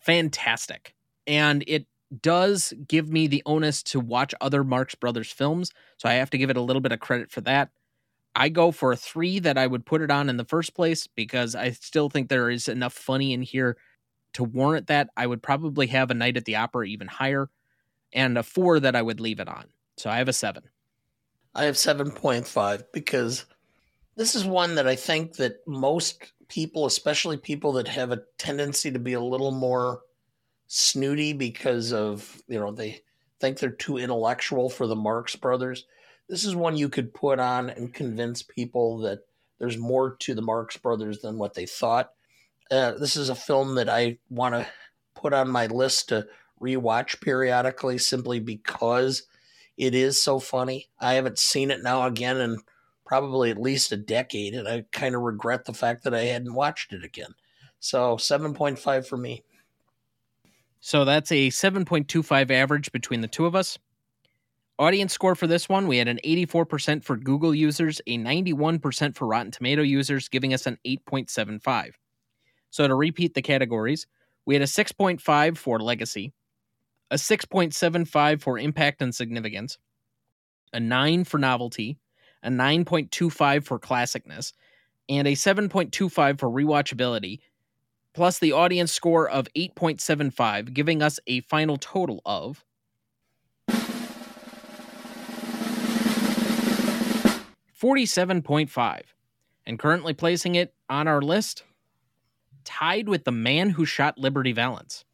fantastic. And it does give me the onus to watch other Marx Brothers films. So I have to give it a little bit of credit for that. I go for a three that I would put it on in the first place because I still think there is enough funny in here to warrant that. I would probably have a night at the opera even higher, and a four that I would leave it on. So I have a seven. I have 7.5 because this is one that I think that most people, especially people that have a tendency to be a little more snooty because of, you know, they think they're too intellectual for the Marx brothers. This is one you could put on and convince people that there's more to the Marx brothers than what they thought. Uh, this is a film that I want to put on my list to rewatch periodically simply because it is so funny. I haven't seen it now again in probably at least a decade, and I kind of regret the fact that I hadn't watched it again. So 7.5 for me. So that's a 7.25 average between the two of us. Audience score for this one, we had an 84% for Google users, a 91% for Rotten Tomato users, giving us an 8.75. So to repeat the categories, we had a 6.5 for Legacy, a 6.75 for impact and significance, a 9 for novelty, a 9.25 for classicness, and a 7.25 for rewatchability, plus the audience score of 8.75, giving us a final total of Forty-seven point five, and currently placing it on our list, tied with the man who shot Liberty Valance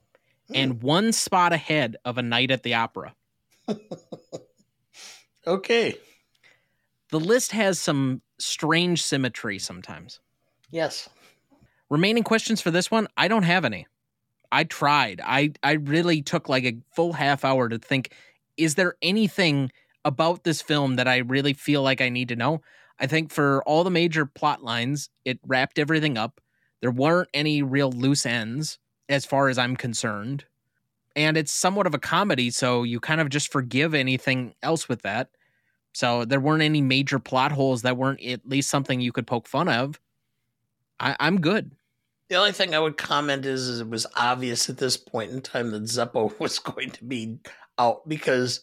hmm. and one spot ahead of A Night at the Opera. okay. The list has some strange symmetry sometimes. Yes. Remaining questions for this one, I don't have any. I tried. I I really took like a full half hour to think is there anything about this film that I really feel like I need to know? I think for all the major plot lines, it wrapped everything up. There weren't any real loose ends as far as I'm concerned. And it's somewhat of a comedy, so you kind of just forgive anything else with that. So there weren't any major plot holes that weren't at least something you could poke fun of. I, am good. The only thing I would comment is, is it was obvious at this point in time that Zeppo was going to be out because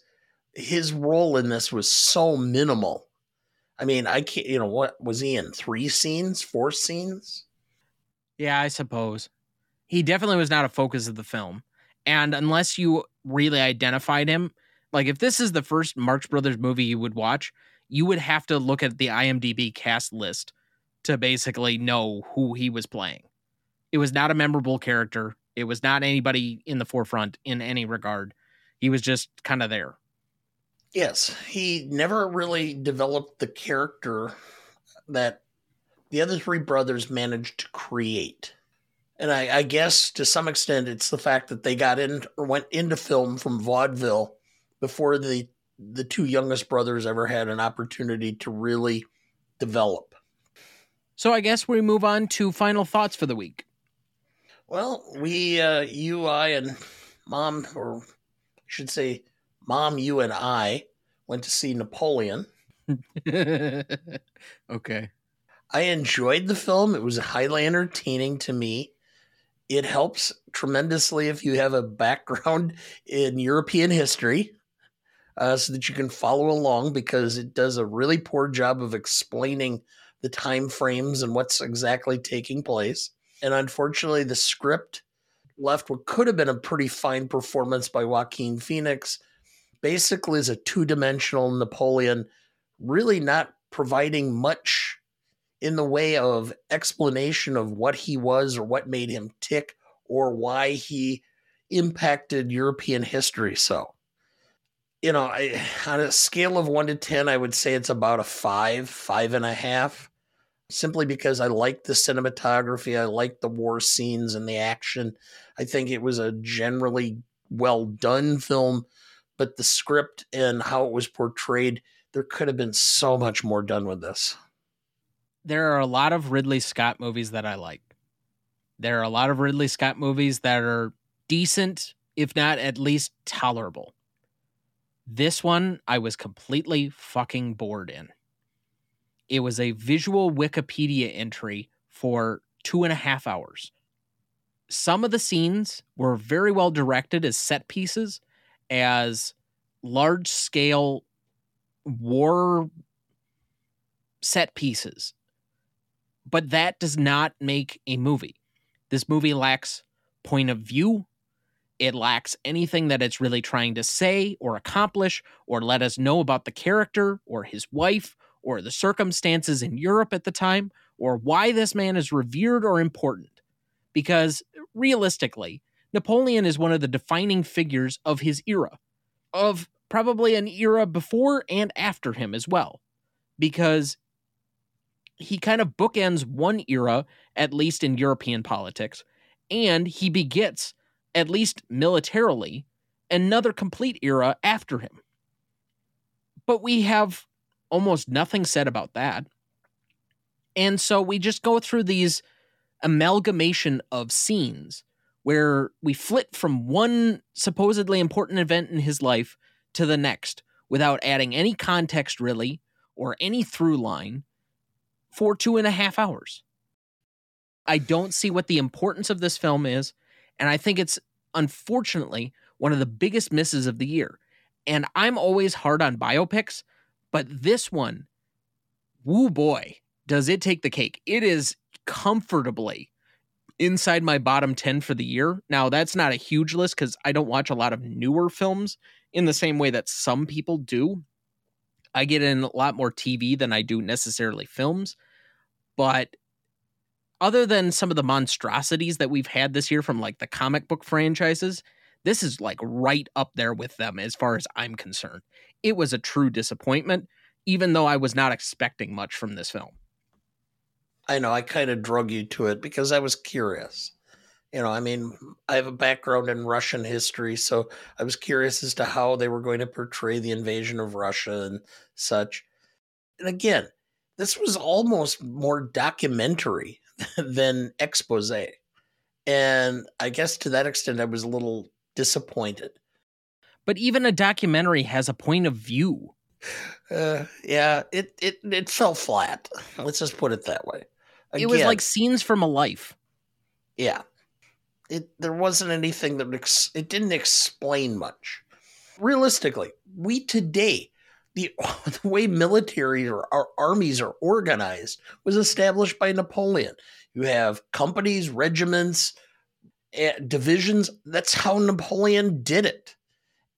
his role in this was so minimal. I mean, I can't, you know, what was he in? Three scenes, four scenes? Yeah, I suppose he definitely was not a focus of the film. And unless you really identified him, like if this is the first Marx Brothers movie you would watch, you would have to look at the IMDb cast list to basically know who he was playing. It was not a memorable character. It was not anybody in the forefront in any regard. He was just kind of there. Yes, he never really developed the character that the other three brothers managed to create. And I, I, guess to some extent it's the fact that they got in or went into film from vaudeville before the the two youngest brothers ever had an opportunity to really develop. So I guess we move on to final thoughts for the week. Well, we, uh, you, I, and mom, or I should say, mom, you, and I went to see Napoleon. okay. I enjoyed the film. It was highly entertaining to me. It helps tremendously if you have a background in European history uh, so that you can follow along because it does a really poor job of explaining the time frames and what's exactly taking place. And unfortunately, the script left what could have been a pretty fine performance by Joaquin Phoenix. Basically, is a two dimensional Napoleon, really not providing much in the way of explanation of what he was or what made him tick or why he impacted European history so you know, I, on a scale of one to 10, I would say it's about a five, five and a half, simply because I like the cinematography. I like the war scenes and the action. I think it was a generally well done film, but the script and how it was portrayed, there could have been so much more done with this. There are a lot of Ridley Scott movies that I like. There are a lot of Ridley Scott movies that are decent, if not at least tolerable this one I was completely fucking bored in. It was a visual Wikipedia entry for two and a half hours. Some of the scenes were very well directed as set pieces, as large scale war set pieces. But that does not make a movie. This movie lacks point of view, it lacks anything that it's really trying to say or accomplish or let us know about the character or his wife or the circumstances in Europe at the time or why this man is revered or important. Because realistically, Napoleon is one of the defining figures of his era, of probably an era before and after him as well, because he kind of bookends one era, at least in European politics, and he begets at least militarily, another complete era after him. But we have almost nothing said about that. And so we just go through these amalgamation of scenes where we flit from one supposedly important event in his life to the next without adding any context really or any through line for two and a half hours. I don't see what the importance of this film is. And I think it's unfortunately one of the biggest misses of the year. And I'm always hard on biopics, but this one, woo boy, does it take the cake. It is comfortably inside my bottom 10 for the year. Now, that's not a huge list because I don't watch a lot of newer films in the same way that some people do. I get in a lot more TV than I do necessarily films. But other than some of the monstrosities that we've had this year from like the comic book franchises, this is like right up there with them as far as I'm concerned. It was a true disappointment, even though I was not expecting much from this film. I know, I kind of drug you to it because I was curious. You know, I mean, I have a background in Russian history, so I was curious as to how they were going to portray the invasion of Russia and such. And again, this was almost more documentary than expose. And I guess to that extent, I was a little disappointed. But even a documentary has a point of view. Uh, yeah, it, it it fell flat. Let's just put it that way. Again, it was like scenes from a life. Yeah, it there wasn't anything that ex- it didn't explain much. Realistically, we today the, the way military or our armies are organized was established by Napoleon. You have companies, regiments, eh, divisions. That's how Napoleon did it.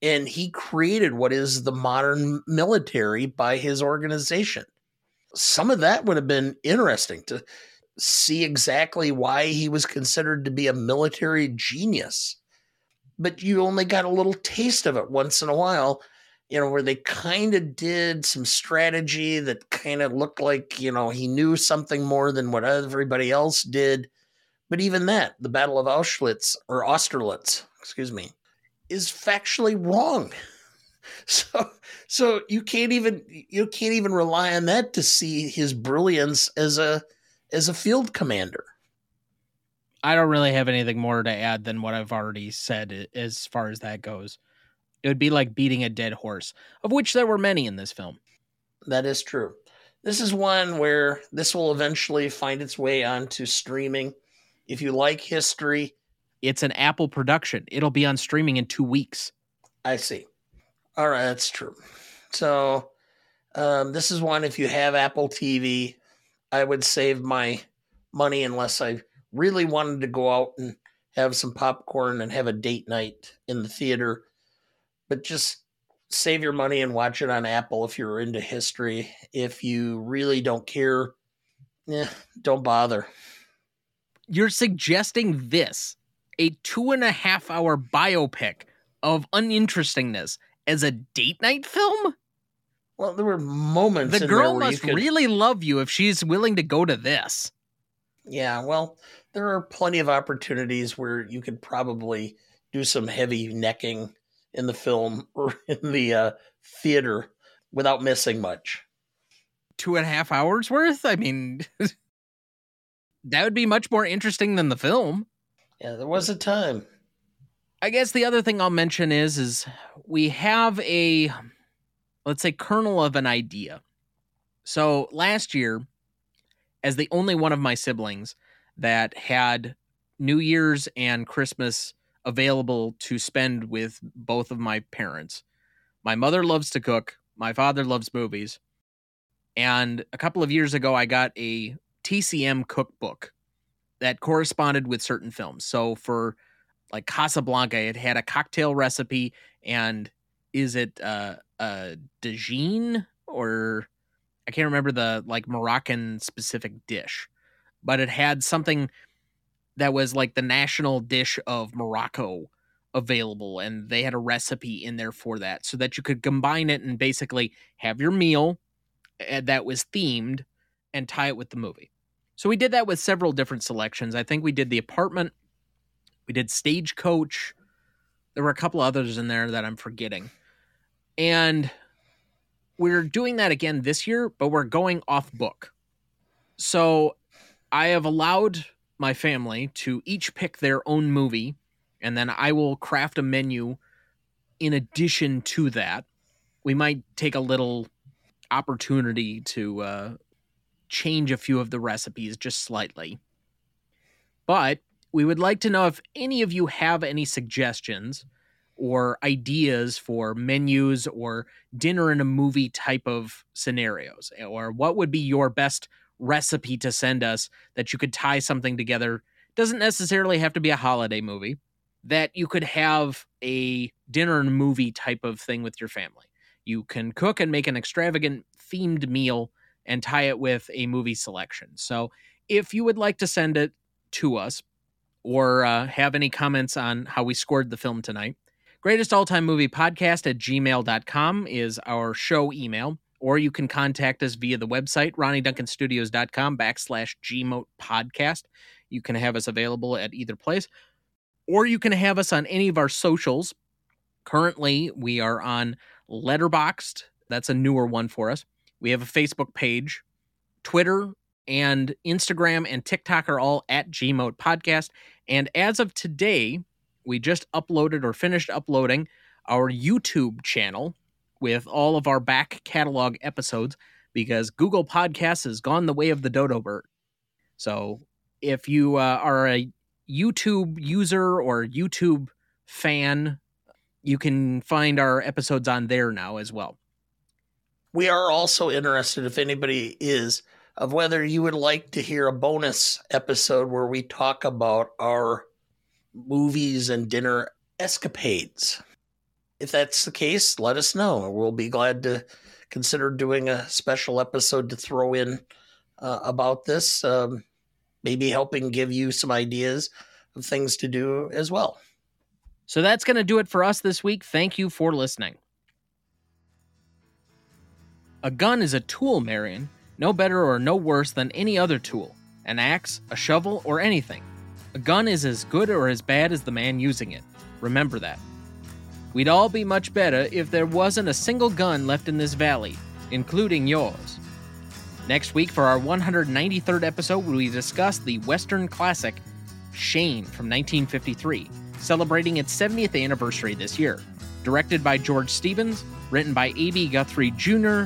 And he created what is the modern military by his organization. Some of that would have been interesting to see exactly why he was considered to be a military genius. But you only got a little taste of it once in a while, you know, where they kind of did some strategy that kind of looked like, you know, he knew something more than what everybody else did. But even that, the Battle of Auschwitz or Austerlitz, excuse me, is factually wrong. So so you can't even you can't even rely on that to see his brilliance as a as a field commander. I don't really have anything more to add than what I've already said as far as that goes. It would be like beating a dead horse, of which there were many in this film. That is true. This is one where this will eventually find its way onto streaming. If you like history, it's an Apple production. It'll be on streaming in two weeks. I see. All right, that's true. So, um, this is one if you have Apple TV, I would save my money unless I really wanted to go out and have some popcorn and have a date night in the theater. But just save your money and watch it on Apple if you're into history. If you really don't care, yeah, don't bother. You're suggesting this a two and a half hour biopic of uninterestingness as a date night film? Well, there were moments. The girl must could... really love you if she's willing to go to this. Yeah, well, there are plenty of opportunities where you could probably do some heavy necking in the film or in the uh, theater without missing much. Two and a half hours worth? I mean, that would be much more interesting than the film. Yeah, there was a time. I guess the other thing I'll mention is is we have a let's say kernel of an idea. So last year, as the only one of my siblings that had New Year's and Christmas available to spend with both of my parents, my mother loves to cook, my father loves movies. And a couple of years ago, I got a TCM cookbook that corresponded with certain films. So for like Casablanca, it had a cocktail recipe and is it uh uh Dajine or I can't remember the like Moroccan specific dish, but it had something that was like the national dish of Morocco available and they had a recipe in there for that so that you could combine it and basically have your meal eh, that was themed and tie it with the movie. So we did that with several different selections. I think we did the apartment, we did stagecoach. There were a couple others in there that I'm forgetting. And we're doing that again this year, but we're going off book. So I have allowed my family to each pick their own movie, and then I will craft a menu in addition to that. We might take a little opportunity to uh, change a few of the recipes just slightly. But we would like to know if any of you have any suggestions or ideas for menus or dinner in a movie type of scenarios or what would be your best recipe to send us that you could tie something together. Doesn't necessarily have to be a holiday movie that you could have a dinner and movie type of thing with your family. You can cook and make an extravagant themed meal and tie it with a movie selection. So if you would like to send it to us or uh, have any comments on how we scored the film tonight Greatest all time movie podcast at gmail.com is our show email, or you can contact us via the website, ronnyduncanstudios.com backslash gmoat podcast. You can have us available at either place, or you can have us on any of our socials. Currently, we are on Letterboxd. That's a newer one for us. We have a Facebook page, Twitter, and Instagram and TikTok are all at Gmoat Podcast. And as of today, we just uploaded or finished uploading our YouTube channel with all of our back catalog episodes because Google Podcasts has gone the way of the dodo bird. So if you uh, are a YouTube user or YouTube fan, you can find our episodes on there now as well. We are also interested, if anybody is, of whether you would like to hear a bonus episode where we talk about our movies and dinner escapades. If that's the case, let us know. We'll be glad to consider doing a special episode to throw in uh, about this, um, maybe helping give you some ideas of things to do as well. So that's going to do it for us this week. Thank you for listening. A gun is a tool, Marion, no better or no worse than any other tool an axe, a shovel, or anything. A gun is as good or as bad as the man using it. Remember that. We'd all be much better if there wasn't a single gun left in this valley, including yours. Next week, for our 193rd episode, we discuss the Western classic Shane from 1953, celebrating its 70th anniversary this year. Directed by George Stevens, written by A.B. Guthrie Jr.,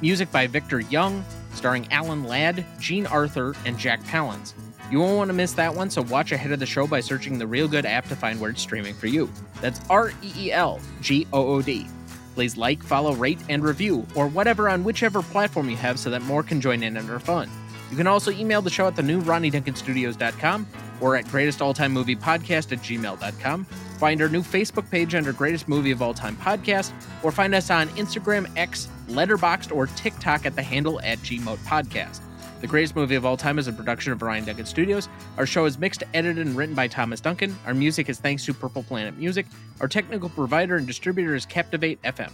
music by Victor Young, starring Alan Ladd, Jean Arthur, and Jack Palance. You won't want to miss that one, so watch ahead of the show by searching the Reelgood app to find where it's streaming for you. That's R E E L G O O D. Please like, follow, rate, and review, or whatever on whichever platform you have so that more can join in and are fun. You can also email the show at the new ronnyduncanstudios.com or at Greatest All Time Movie Podcast at gmail.com. Find our new Facebook page under Greatest Movie of All Time Podcast, or find us on Instagram, X, Letterboxd, or TikTok at the handle at Gmoat Podcast. The Greatest Movie of All Time is a production of Ronny Duncan Studios. Our show is mixed, edited, and written by Thomas Duncan. Our music is thanks to Purple Planet Music. Our technical provider and distributor is Captivate FM.